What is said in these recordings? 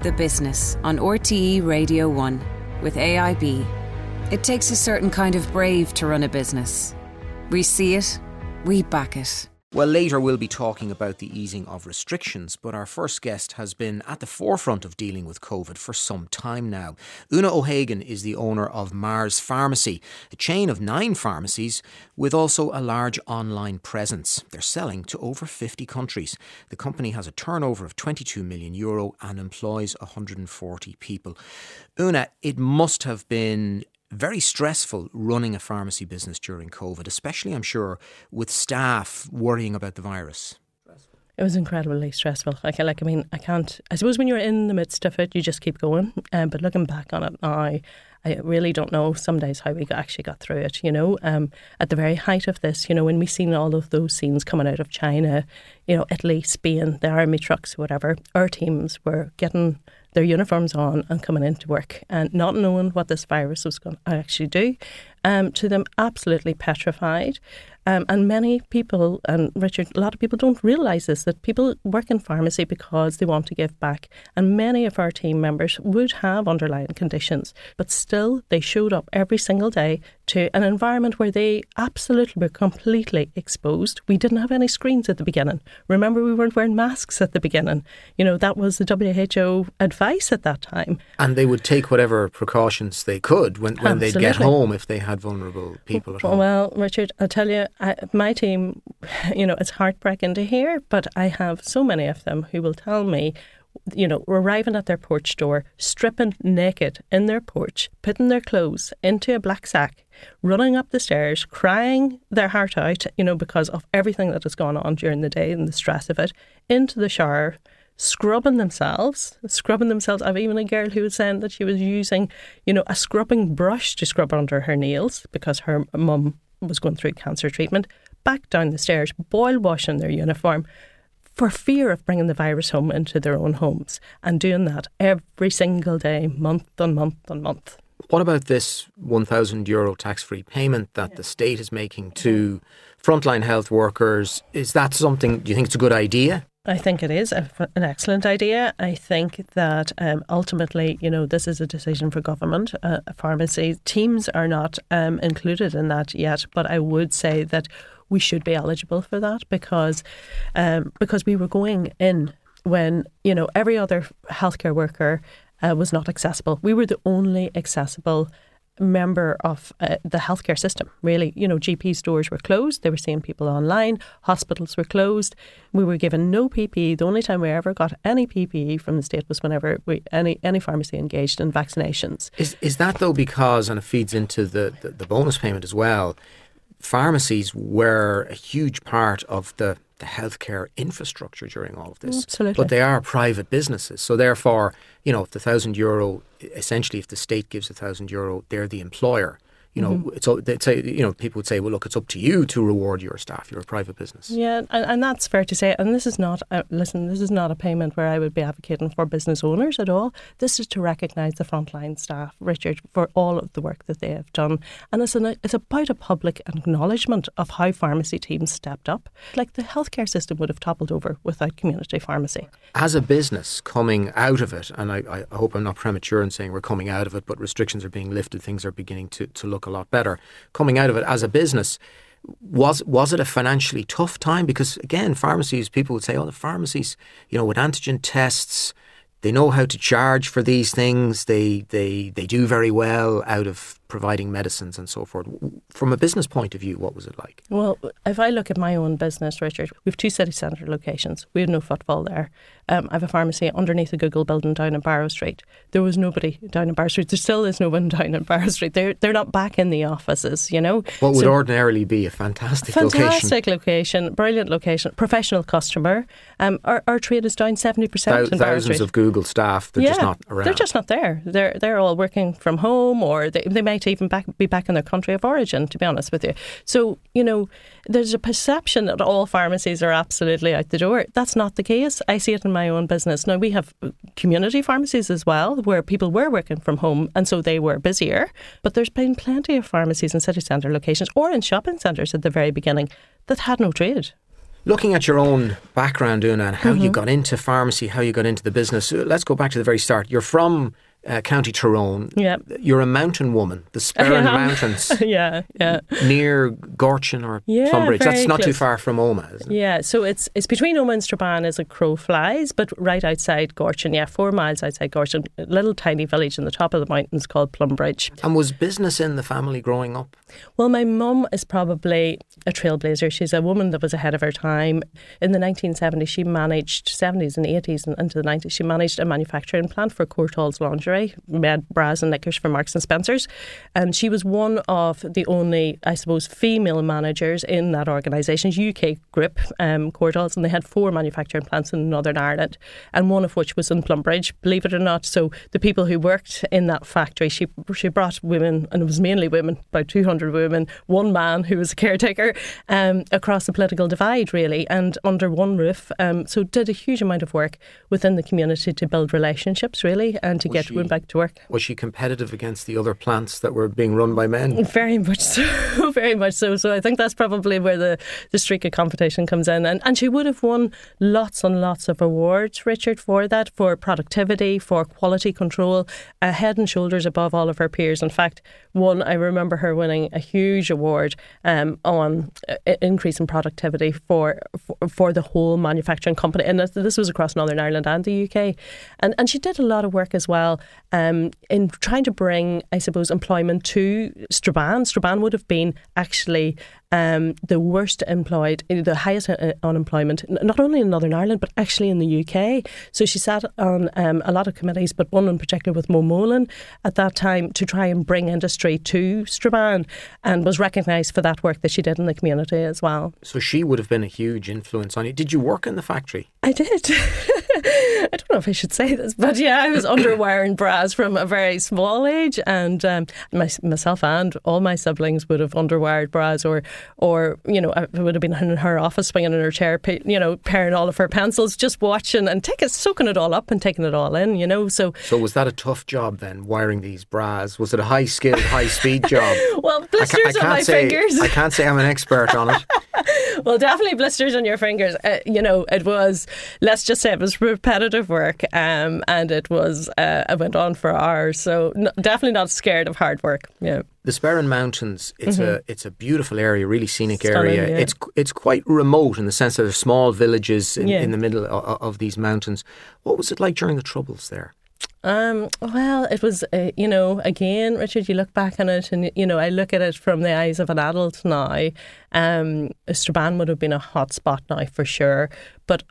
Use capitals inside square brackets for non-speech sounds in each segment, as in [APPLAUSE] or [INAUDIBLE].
The Business on RTE Radio 1 with AIB. It takes a certain kind of brave to run a business. We see it, we back it. Well, later we'll be talking about the easing of restrictions, but our first guest has been at the forefront of dealing with COVID for some time now. Oonagh O'Hagan is the owner of Meaghers Pharmacy, a chain of nine pharmacies with also a large online presence. They're selling to over 50 countries. The company has a turnover of 22 million euro and employs 140 people. Oonagh, it must have been very stressful running a pharmacy business during COVID, especially, I'm sure, with staff worrying about the virus. It was incredibly stressful. Like, like I mean, I can't. I suppose when you're in the midst of it, you just keep going. Um, but looking back on it now, I really don't know some days how we actually got through it. You know, um, at the very height of this, you know, when we seen all of those scenes coming out of China, you know, Italy, Spain, the army trucks, whatever, our teams were getting their uniforms on and coming into work and not knowing what this virus was going to actually do. Um, to them, absolutely petrified. Um, and many people, and Richard, a lot of people don't realise this, that people work in pharmacy because they want to give back. And many of our team members would have underlying conditions, but still they showed up every single day to an environment where they absolutely were completely exposed. We didn't have any screens at the beginning. Remember, we weren't wearing masks at the beginning. You know, that was the WHO advice at that time. And they would take whatever precautions they could when, when they'd get home if they had vulnerable people at home. Well, Richard, I tell you, I, my team, [SIGHS] you know, it's heartbreaking to hear, but I have so many of them who will tell me you know, arriving at their porch door, stripping naked in their porch, putting their clothes into a black sack, running up the stairs, crying their heart out, you know, because of everything that has gone on during the day and the stress of it, into the shower, scrubbing themselves, scrubbing themselves. I've even a girl who was saying that she was using, you know, a scrubbing brush to scrub under her nails because her mum was going through cancer treatment, back down the stairs, boil washing their uniform for fear of bringing the virus home into their own homes and doing that every single day, month on month on month. What about this 1,000 euro tax free payment that the state is making to frontline health workers? Is that something, do you think it's a good idea? I think it is a, an excellent idea. I think that um, ultimately, you know, this is a decision for government. Uh, pharmacy teams are not um, included in that yet, but I would say that we should be eligible for that because um, because we were going in when you know every other healthcare worker uh, was not accessible. We were the only accessible member of uh, the healthcare system, really. You know, GP stores were closed, they were seeing people online, hospitals were closed. We were given no PPE. The only time we ever got any PPE from the state was whenever we, any, any pharmacy engaged in vaccinations. Is, is that though because, and it feeds into the, the, the bonus payment as well, pharmacies were a huge part of the the healthcare infrastructure during all of this. Absolutely. But they are private businesses. So therefore, you know, if the thousand euro, essentially, if the state gives a thousand euro, they're the employer. You know, mm-hmm. it's they'd say you know people would say, well, look, it's up to you to reward your staff. You're a private business. Yeah, and, and that's fair to say. And this is not a, listen. This is not a payment where I would be advocating for business owners at all. This is to recognise the frontline staff, Richard, for all of the work that they have done, and it's an, it's about a public acknowledgement of how pharmacy teams stepped up. Like the healthcare system would have toppled over without community pharmacy. As a business coming out of it, and I, I hope I'm not premature in saying we're coming out of it, but restrictions are being lifted, things are beginning to, to look a lot better. Coming out of it as a business, was was it a financially tough time? Because again, pharmacies, people would say, "Oh, the pharmacies, you know, with antigen tests, they know how to charge for these things. They they they do very well out of providing medicines and so forth. From a business point of view, what was it like? Well, if I look at my own business, Richard, we have two city centre locations. We had no footfall there. Um, I have a pharmacy underneath the Google building down in Barrow Street. There was nobody down in Barrow Street. There still is no one [LAUGHS] down in Barrow Street. They're they're not back in the offices. You know, what would so, ordinarily be a fantastic, fantastic location. location, brilliant location, professional customer. Um, our, our trade is down seventy percent. Thousands of Google staff. They're yeah, just not around. They're just not there. They're they're all working from home, or they, they might even back, be back in their country of origin. To be honest with you, so you know, there's a perception that all pharmacies are absolutely out the door. That's not the case. I see it in my own business now. We have community pharmacies as well, where people were working from home, and so they were busier. But there's been plenty of pharmacies in city centre locations or in shopping centres at the very beginning that had no trade. Looking at your own background, Oonagh, and how mm-hmm. you got into pharmacy, how you got into the business, uh, let's go back to the very start. You're from uh, County Tyrone. Yeah. You're a mountain woman, the Sperrin [LAUGHS] Mountains. [LAUGHS] yeah, yeah. Near Gortin or yeah, Plumbridge. That's not close. too far from Omagh, Yeah, so it's it's between Omagh and Strabane as a crow flies, but right outside Gortin, yeah, four miles outside Gortin, a little tiny village in the top of the mountains called Plumbridge. And was business in the family growing up? Well, my mum is probably a trailblazer. She's a woman that was ahead of her time. In the 1970s, she managed, 70s and 80s and into the 90s, she managed a manufacturing plant for Courtaulds Lingerie, made bras and knickers for Marks and Spencers. And she was one of the only, I suppose, female managers in that organisation, UK group, um, Courtaulds, and they had four manufacturing plants in Northern Ireland, and one of which was in Plumbridge, believe it or not. So the people who worked in that factory, she, she brought women, and it was mainly women, about 200 200 women, one man who was a caretaker um, across the political divide, really, and under one roof. Um, so did a huge amount of work within the community to build relationships, really, and to was get back to work. Was she competitive against the other plants that were being run by men? Very much so, [LAUGHS] very much so. So I think that's probably where the, the streak of competition comes in. And, and she would have won lots and lots of awards, Richard, for that, for productivity, for quality control, uh, head and shoulders above all of her peers. In fact, one, I remember her winning a huge award um, on uh, increase in productivity for, for, for the whole manufacturing company, and this was across Northern Ireland and the UK, and and she did a lot of work as well um, in trying to bring, I suppose, employment to Strabane. Strabane would have been actually um, the worst employed, the highest uh, unemployment, not only in Northern Ireland, but actually in the UK. So she sat on um, a lot of committees, but one in particular with Mo Mowlam at that time to try and bring industry to Strabane and was recognised for that work that she did in the community as well. So she would have been a huge influence on you. Did you work in the factory? I did. [LAUGHS] [LAUGHS] I don't know if I should say this, but yeah, I was underwearing [COUGHS] bras from a very small age, and um, my, myself and all my siblings would have underwired bras, or, or you know, I would have been in her office, swinging in her chair, you know, pairing all of her pencils, just watching and taking, soaking it all up and taking it all in, you know. So, so was that a tough job then, wiring these bras? Was it a high skilled, high speed job? [LAUGHS] well, blisters I ca- I on my say, fingers. I can't say I'm an expert on it. [LAUGHS] well, definitely blisters on your fingers. Uh, you know, it was. Let's just say it was repetitive work, um, and it was. Uh, it went on for hours. So definitely not scared of hard work. Yeah. The Sperrin Mountains, it's mm-hmm. a it's a beautiful area, really scenic Stunning, area. Yeah. It's it's quite remote in the sense that there's small villages in, yeah. in the middle of, of these mountains. What was it like during the troubles there? Um, well, it was, uh, you know, again, Richard, you look back on it and, you know, I look at it from the eyes of an adult now. Um, Strabane would have been a hot spot now for sure. But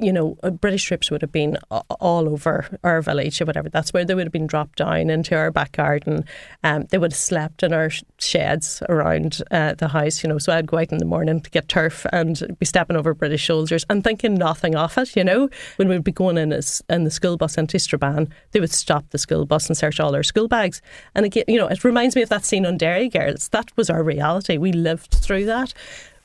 you know, uh, British troops would have been all over our village or whatever. That's where they would have been dropped down into our back garden. Um, they would have slept in our sheds around uh, the house, you know. So I'd go out in the morning to get turf and be stepping over British soldiers and thinking nothing of it, you know. When we'd be going in, as, in the school bus into Strabane, they would stop the school bus and search all our school bags. And again, you know, it reminds me of that scene on Derry Girls. That was our reality. We lived through that.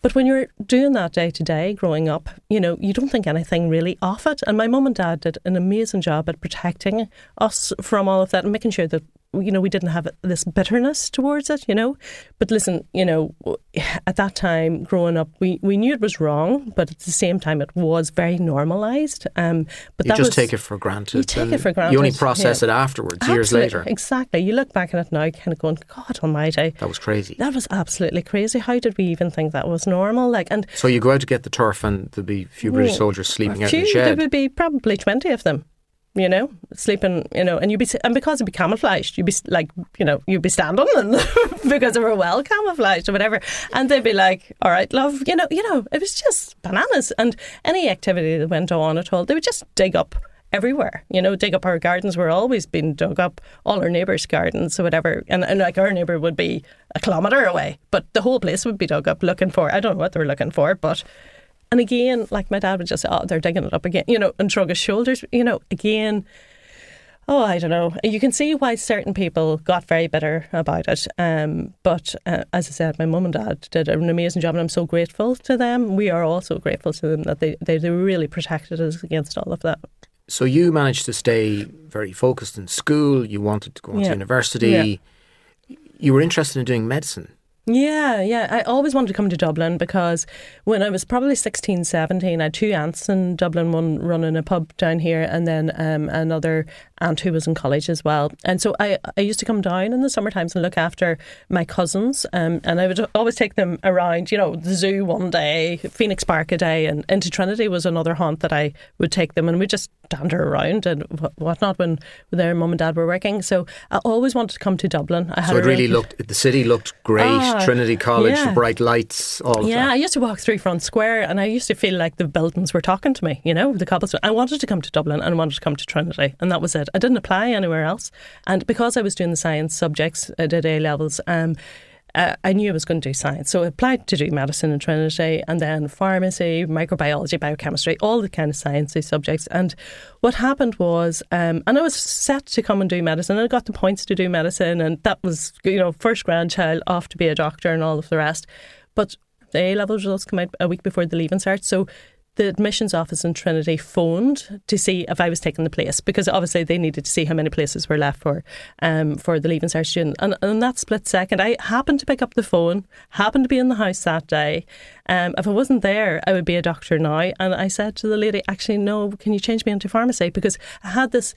But when you're doing that day to day growing up, you know, you don't think anything really of it. And my mum and dad did an amazing job at protecting us from all of that and making sure that you know, we didn't have this bitterness towards it, you know. But listen, you know, at that time growing up, we, we knew it was wrong, but at the same time, it was very normalised. Um, but you that just was, take it for granted. You take it for granted. You only process yeah. it afterwards, Absolutely, years later. Exactly. You look back at it now, kind of going, God Almighty, that was crazy. That was absolutely crazy. How did we even think that was normal? Like, and so you go out to get the turf, and there'd be a few British soldiers sleeping out in the shed. There would be probably twenty of them you know, sleeping, you know, and you'd be, and because it'd be camouflaged, you'd be like, you know, you'd be standing and [LAUGHS] because they were well camouflaged or whatever. And they'd be like, all right, love, you know, you know, it was just bananas. And any activity that went on at all, they would just dig up everywhere. You know, dig up our gardens were always being dug up, all our neighbours' gardens or whatever. And, and like our neighbour would be a kilometre away, but the whole place would be dug up looking for, I don't know what they were looking for, but and again, like my dad would just say, oh, they're digging it up again, you know, and shrug his shoulders. You know, again, oh, I don't know. You can see why certain people got very bitter about it. Um, but uh, as I said, my mum and dad did an amazing job, and I'm so grateful to them. We are also grateful to them that they, they, they really protected us against all of that. So you managed to stay very focused in school. You wanted to go on yeah. to university. Yeah. You were interested in doing medicine. Yeah, yeah. I always wanted to come to Dublin because when I was probably 16, 17, I had two aunts in Dublin, one running a pub down here, and then um, another aunt who was in college as well. And so I, I used to come down in the summer times and look after my cousins. Um, and I would always take them around, you know, the zoo one day, Phoenix Park a day, and into Trinity was another haunt that I would take them. And we'd just dander around and whatnot when their mum and dad were working. So I always wanted to come to Dublin. I so it really looked, the city looked great. Ah, Trinity College, yeah. the bright lights, all yeah, that. I used to walk through Front Square and I used to feel like the buildings were talking to me, you know, the cobblestone. I wanted to come to Dublin and I wanted to come to Trinity, and that was it. I didn't apply anywhere else. And because I was doing the science subjects, at A levels. Um, uh, I knew I was going to do science. So I applied to do medicine in Trinity and then pharmacy, microbiology, biochemistry, all the kind of sciencey subjects. And what happened was, um, and I was set to come and do medicine and I got the points to do medicine and that was, you know, first grandchild off to be a doctor and all of the rest. But the A level results come out a week before the leaving starts. So the admissions office in Trinity phoned to see if I was taking the place because obviously they needed to see how many places were left for um, for the Leaving Cert student. And, in that split second, I happened to pick up the phone, happened to be in the house that day. Um, if I wasn't there, I would be a doctor now. And I said to the lady, actually, no, can you change me into pharmacy? Because I had this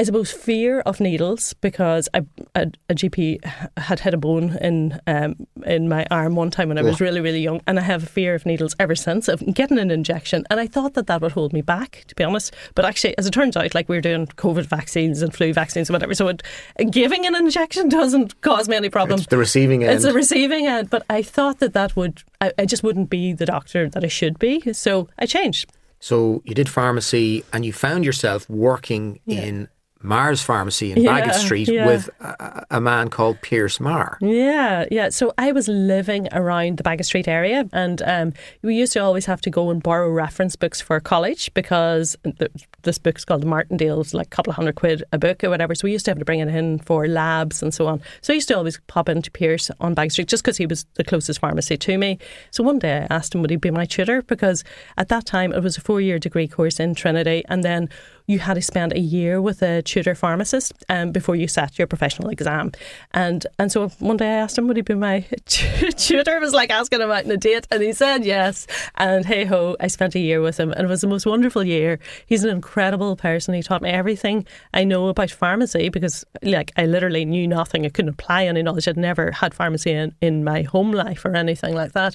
I suppose, fear of needles because I, a, a GP had had a bone in um, in my arm one time when I was really, really young, and I have a fear of needles ever since of getting an injection. And I thought that that would hold me back, to be honest. But actually, as it turns out, like we're doing COVID vaccines and flu vaccines and whatever, so it, giving an injection doesn't cause me any problems. It's the receiving end. It's the receiving end. But I thought that that would, I, I just wouldn't be the doctor that I should be. So I changed. So you did pharmacy and you found yourself working yeah. in Meaghers Pharmacy in yeah, Baggot Street yeah. with a, a, man called Pierce Meagher. Yeah, yeah. So I was living around the Baggot Street area, and um, we used to always have to go and borrow reference books for college because the, this book's called Martindale. It's like a couple of hundred quid a book or whatever. So we used to have to bring it in for labs and so on. So I used to always pop into Pierce on Baggot Street just because he was the closest pharmacy to me. So one day I asked him would he be my tutor because at that time it was a four year degree course in Trinity, and then you had to spend a year with a tutor pharmacist um, before you sat your professional exam. And and so one day I asked him, would he be my [LAUGHS] tutor? It was like asking him out on a date. And he said yes. And hey ho, I spent a year with him and it was the most wonderful year. He's an incredible person. He taught me everything I know about pharmacy because like I literally knew nothing. I couldn't apply any knowledge. I'd never had pharmacy in, in my home life or anything like that.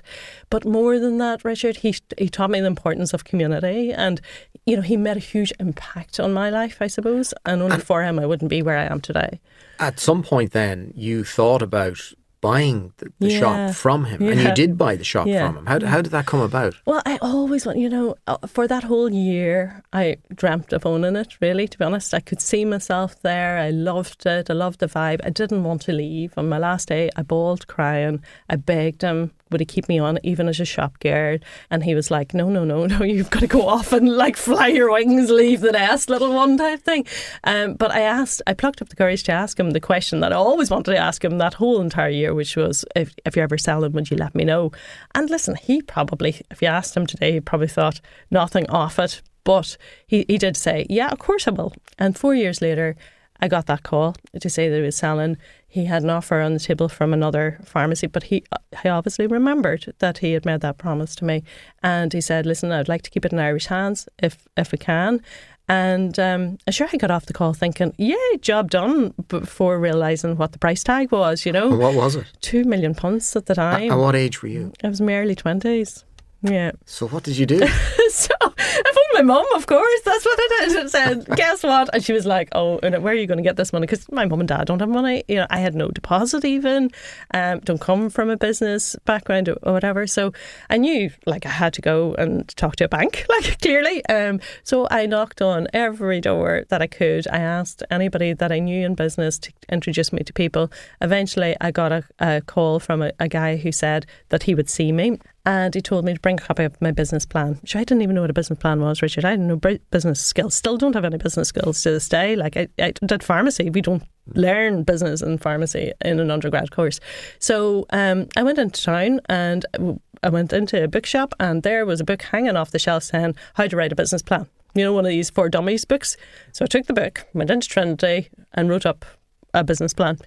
But more than that, Richard, he, he taught me the importance of community and, you know, he made a huge impact on my life, I suppose. And only and for him, I wouldn't be where I am today. At some point, then, you thought about buying the, the yeah. shop from him, yeah. and you did buy the shop yeah. from him. How, how did that come about? Well, I always want, you know, uh, for that whole year, I dreamt of owning it. Really, to be honest, I could see myself there. I loved it. I loved the vibe. I didn't want to leave. On my last day, I bawled, crying. I begged him would he keep me on even as a shop girl? And he was like, no, no, no, no, [LAUGHS] you've got to go off and like fly your wings, leave the nest, little one type thing. Um, but I asked, I plucked up the courage to ask him the question that I always wanted to ask him that whole entire year, which was, if, if you're ever selling, would you let me know? And listen, he probably, if you asked him today, he probably thought nothing of it. But he, he did say, yeah, of course I will. And four years later, I got that call to say that he was selling he had an offer on the table from another pharmacy, but he he obviously remembered that he had made that promise to me, and he said, "Listen, I'd like to keep it in Irish hands if if we can." And um, I sure, I got off the call thinking, "Yeah, job done." Before realizing what the price tag was, you know, what was it? Two million punts at the time. At what age were you? I was in my early twenties. Yeah. So what did you do? [LAUGHS] so I phoned my mum, of course. That's what I did. I said, guess what? And she was like, oh, where are you going to get this money? Because my mum and dad don't have money. You know, I had no deposit even. Um, don't come from a business background or whatever. So I knew like I had to go and talk to a bank, [LAUGHS] like clearly. Um, so I knocked on every door that I could. I asked anybody that I knew in business to introduce me to people. Eventually, I got a, a call from a, a guy who said that he would see me and he told me to bring a copy of my business plan. Which I didn't even know what a business plan was, Richard. I didn't know business skills. Still don't have any business skills to this day. Like I, I did pharmacy. We don't learn business and pharmacy in an undergrad course. So um, I went into town and I went into a bookshop and there was a book hanging off the shelf saying how to write a business plan. You know, one of these for dummies books. So I took the book, went into Trinity and wrote up a business plan.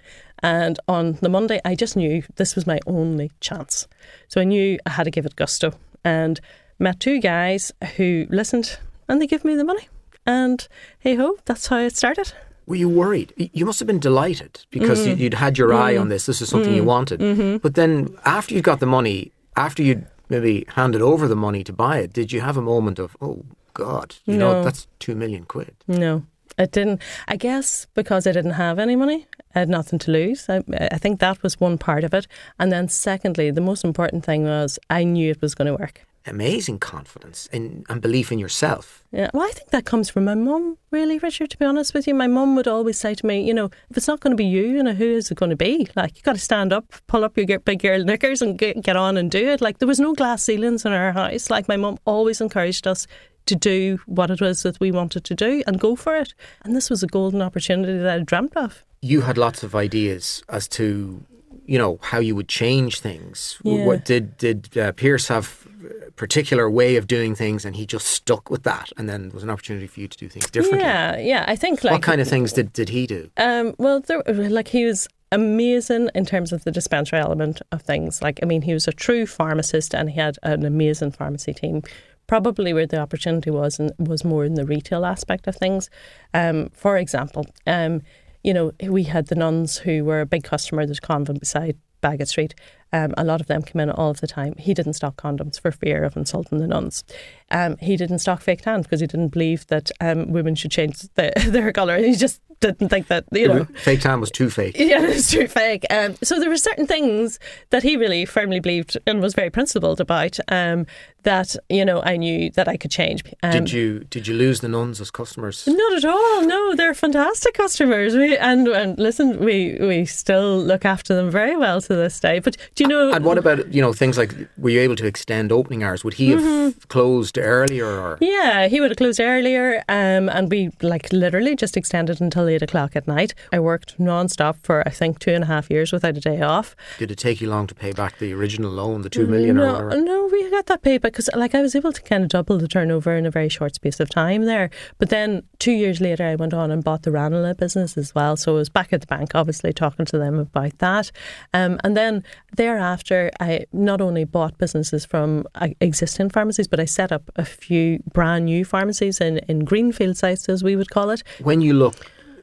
And on the Monday, I just knew this was my only chance. So I knew I had to give it gusto and met two guys who listened and they gave me the money. And hey ho, that's how it started. Were you worried? You must have been delighted because mm. you'd had your mm. eye on this. This is something mm. you wanted. Mm-hmm. But then after you got the money, after you'd maybe handed over the money to buy it, did you have a moment of, oh, God, you no. know, that's two million quid? No. It didn't. I guess because I didn't have any money, I had nothing to lose. I, I think that was one part of it. And then, secondly, the most important thing was I knew it was going to work amazing confidence and, and belief in yourself. Yeah, well, I think that comes from my mum, really, Richard, to be honest with you. My mum would always say to me, you know, if it's not going to be you, you know, who is it going to be? Like, you got to stand up, pull up your big girl knickers and get, get on and do it. Like, there was no glass ceilings in our house. Like, my mum always encouraged us to do what it was that we wanted to do and go for it. And this was a golden opportunity that I dreamt of. You had lots of ideas as to, you know, how you would change things. Yeah. What did did uh, Pierce have a particular way of doing things, and he just stuck with that, and then there was an opportunity for you to do things differently. Yeah, yeah. I think like what kind of things did did he do? Um, well, there, like he was amazing in terms of the dispensary element of things. Like, I mean, he was a true pharmacist and he had an amazing pharmacy team probably where the opportunity was and was more in the retail aspect of things. Um, for example, um, you know, we had the nuns who were a big customer. There's a convent beside Baggot Street. Um, a lot of them come in all of the time. He didn't stock condoms for fear of insulting the nuns. Um, he didn't stock fake tans because he didn't believe that um, women should change the, [LAUGHS] their colour. He just didn't think that you know fake tan was too fake. [LAUGHS] Yeah, it was too fake. Um, so there were certain things that he really firmly believed and was very principled about um, that you know I knew that I could change. Um, did you did you lose the nuns as customers? Not at all. No, they're fantastic customers. We and and listen, we we still look after them very well to this day. But do you know? And what about you know things like were you able to extend opening hours? Would he have mm-hmm. closed earlier? Or? Yeah, he would have closed earlier, um, and we like literally just extended until eight o'clock at night. I worked non-stop for I think two and a half years without a day off. Did it take you long to pay back the original loan, the two million? No, or no, we got that paid back because like I was able to kind of double the turnover in a very short space of time there. But then two years later, I went on and bought the Ranelagh business as well. So I was back at the bank, obviously talking to them about that. Um, and then thereafter, I not only bought businesses from uh, existing pharmacies, but I set up a few brand new pharmacies in, in greenfield sites, as we would call it. When you look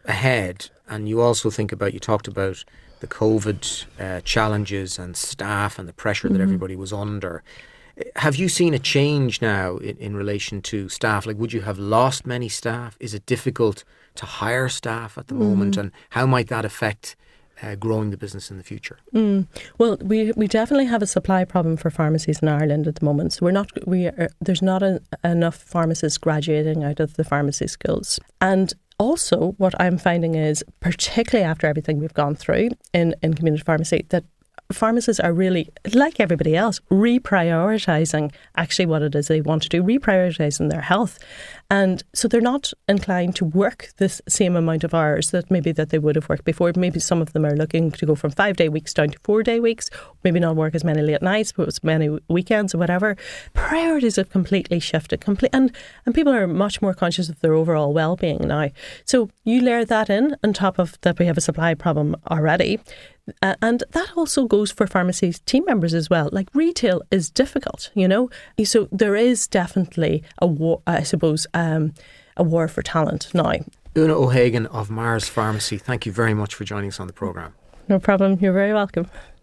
ahead, and you also think about, you talked about the COVID uh, challenges and staff and the pressure mm-hmm. that everybody was under. Have you seen a change now in, in relation to staff? Like, would you have lost many staff? Is it difficult to hire staff at the mm. moment? And how might that affect uh, growing the business in the future? Mm. Well, we we definitely have a supply problem for pharmacies in Ireland at the moment. So we're not we are, there's not a, enough pharmacists graduating out of the pharmacy schools, and also what I'm finding is particularly after everything we've gone through in in community pharmacy that pharmacists are really, like everybody else, reprioritizing actually what it is they want to do, reprioritizing their health. And so they're not inclined to work this same amount of hours that maybe that they would have worked before. Maybe some of them are looking to go from five day weeks down to four day weeks, maybe not work as many late nights, but as many weekends or whatever. Priorities have completely shifted. Complete, and, and people are much more conscious of their overall well being now. So you layer that in on top of that we have a supply problem already. Uh, and that also goes for pharmacies team members as well. Like retail is difficult, you know. So there is definitely a war, I suppose, um, a war for talent now. Oonagh O'Hagan of Meaghers Pharmacy, thank you very much for joining us on the programme. No problem. You're very welcome.